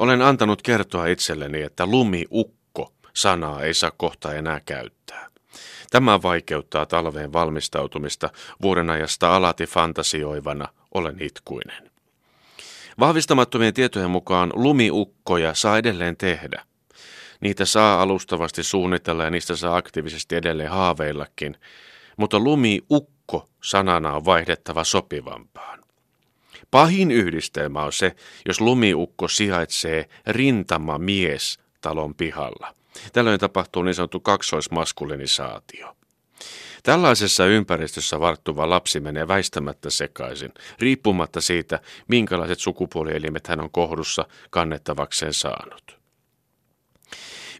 Olen antanut kertoa itselleni, että lumiukko sanaa ei saa kohta enää käyttää. Tämä vaikeuttaa talveen valmistautumista vuoden ajasta alati fantasioivana olen itkuinen. Vahvistamattomien tietojen mukaan lumiukkoja saa edelleen tehdä. Niitä saa alustavasti suunnitella ja niistä saa aktiivisesti edelleen haaveillakin, mutta lumiukko sanana on vaihdettava sopivampaan. Pahin yhdistelmä on se, jos lumiukko sijaitsee rintama mies talon pihalla. Tällöin tapahtuu niin sanottu kaksoismaskulinisaatio. Tällaisessa ympäristössä varttuva lapsi menee väistämättä sekaisin, riippumatta siitä, minkälaiset sukupuolielimet hän on kohdussa kannettavakseen saanut.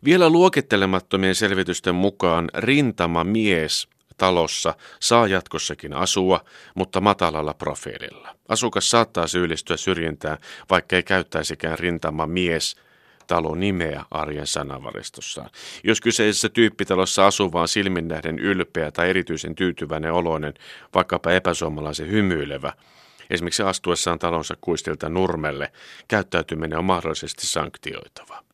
Vielä luokittelemattomien selvitysten mukaan rintama mies talossa saa jatkossakin asua, mutta matalalla profiililla. Asukas saattaa syyllistyä syrjintään, vaikka ei käyttäisikään rintama mies talon nimeä arjen sanavaristossaan. Jos kyseisessä tyyppitalossa asuvaan silmin nähden ylpeä tai erityisen tyytyväinen oloinen, vaikkapa epäsuomalaisen hymyilevä, esimerkiksi astuessaan talonsa kuistilta nurmelle, käyttäytyminen on mahdollisesti sanktioitava.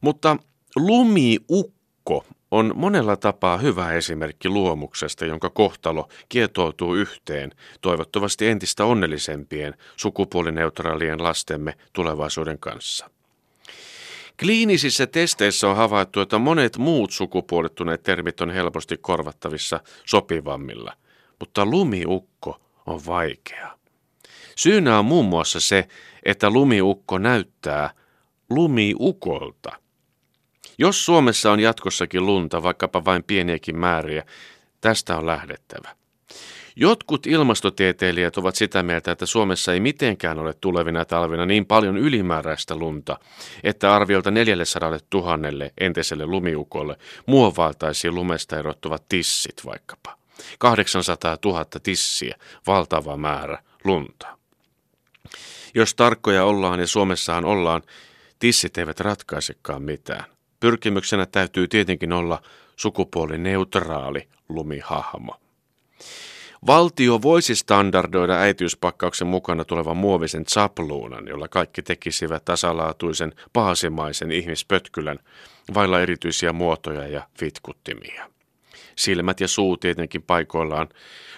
Mutta lumiukko on monella tapaa hyvä esimerkki luomuksesta, jonka kohtalo kietoutuu yhteen toivottavasti entistä onnellisempien sukupuolineutraalien lastemme tulevaisuuden kanssa. Kliinisissä testeissä on havaittu, että monet muut sukupuolittuneet termit on helposti korvattavissa sopivammilla, mutta lumiukko on vaikea. Syynä on muun muassa se, että lumiukko näyttää lumiukolta. Jos Suomessa on jatkossakin lunta, vaikkapa vain pieniäkin määriä, tästä on lähdettävä. Jotkut ilmastotieteilijät ovat sitä mieltä, että Suomessa ei mitenkään ole tulevina talvina niin paljon ylimääräistä lunta, että arviolta 400 000 entiselle lumiukolle muovailtaisiin lumesta erottuvat tissit vaikkapa. 800 000 tissiä, valtava määrä lunta. Jos tarkkoja ollaan ja Suomessahan ollaan, tissit eivät ratkaisekaan mitään. Pyrkimyksenä täytyy tietenkin olla sukupuolineutraali lumihahmo. Valtio voisi standardoida äitiyspakkauksen mukana tulevan muovisen sapluunan, jolla kaikki tekisivät tasalaatuisen paasimaisen ihmispötkylän, vailla erityisiä muotoja ja vitkuttimia. Silmät ja suu tietenkin paikoillaan.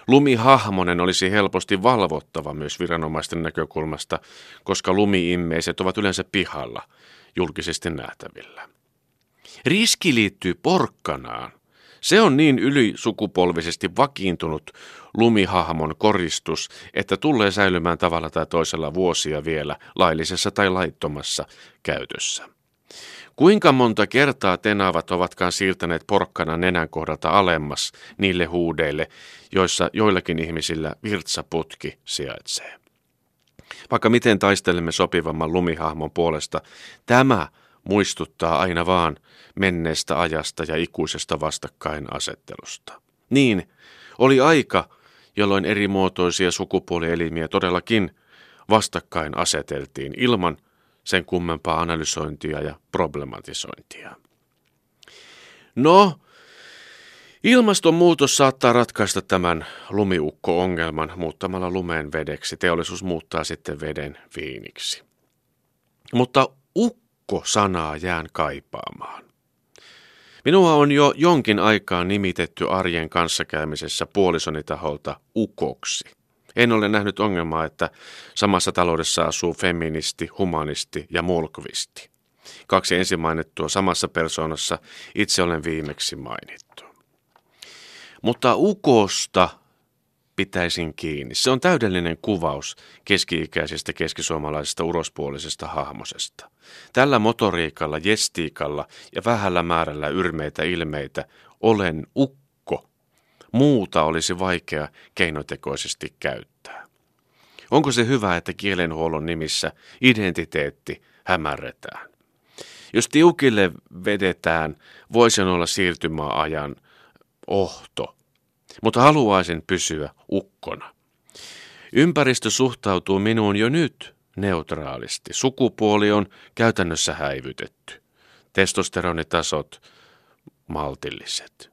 Lumihahmonen olisi helposti valvottava myös viranomaisten näkökulmasta, koska lumiimmeiset ovat yleensä pihalla, julkisesti nähtävillä. Riski liittyy porkkanaan. Se on niin ylisukupolvisesti vakiintunut lumihahmon koristus, että tulee säilymään tavalla tai toisella vuosia vielä laillisessa tai laittomassa käytössä. Kuinka monta kertaa tenaavat ovatkaan siirtäneet porkkana nenän kohdalta alemmas niille huudeille, joissa joillakin ihmisillä virtsaputki sijaitsee. Vaikka miten taistelemme sopivamman lumihahmon puolesta, tämä muistuttaa aina vaan menneestä ajasta ja ikuisesta vastakkainasettelusta. Niin, oli aika, jolloin eri muotoisia sukupuolielimiä todellakin vastakkain aseteltiin ilman sen kummempaa analysointia ja problematisointia. No, ilmastonmuutos saattaa ratkaista tämän lumiukko-ongelman muuttamalla lumeen vedeksi. Teollisuus muuttaa sitten veden viiniksi. Mutta ukko-sanaa jään kaipaamaan. Minua on jo jonkin aikaa nimitetty arjen kanssakäymisessä puolisoni taholta ukoksi. En ole nähnyt ongelmaa, että samassa taloudessa asuu feministi, humanisti ja mulkvisti. Kaksi ensin mainittua samassa persoonassa itse olen viimeksi mainittu. Mutta ukosta pitäisin kiinni. Se on täydellinen kuvaus keski-ikäisestä keskisuomalaisesta urospuolisesta hahmosesta. Tällä motoriikalla, jestiikalla ja vähällä määrällä yrmeitä ilmeitä olen ukko. Muuta olisi vaikea keinotekoisesti käyttää. Onko se hyvä, että kielenhuollon nimissä identiteetti hämärretään? Jos tiukille vedetään, voisi olla siirtymäajan ohto mutta haluaisin pysyä ukkona. Ympäristö suhtautuu minuun jo nyt neutraalisti. Sukupuoli on käytännössä häivytetty. Testosteronitasot maltilliset.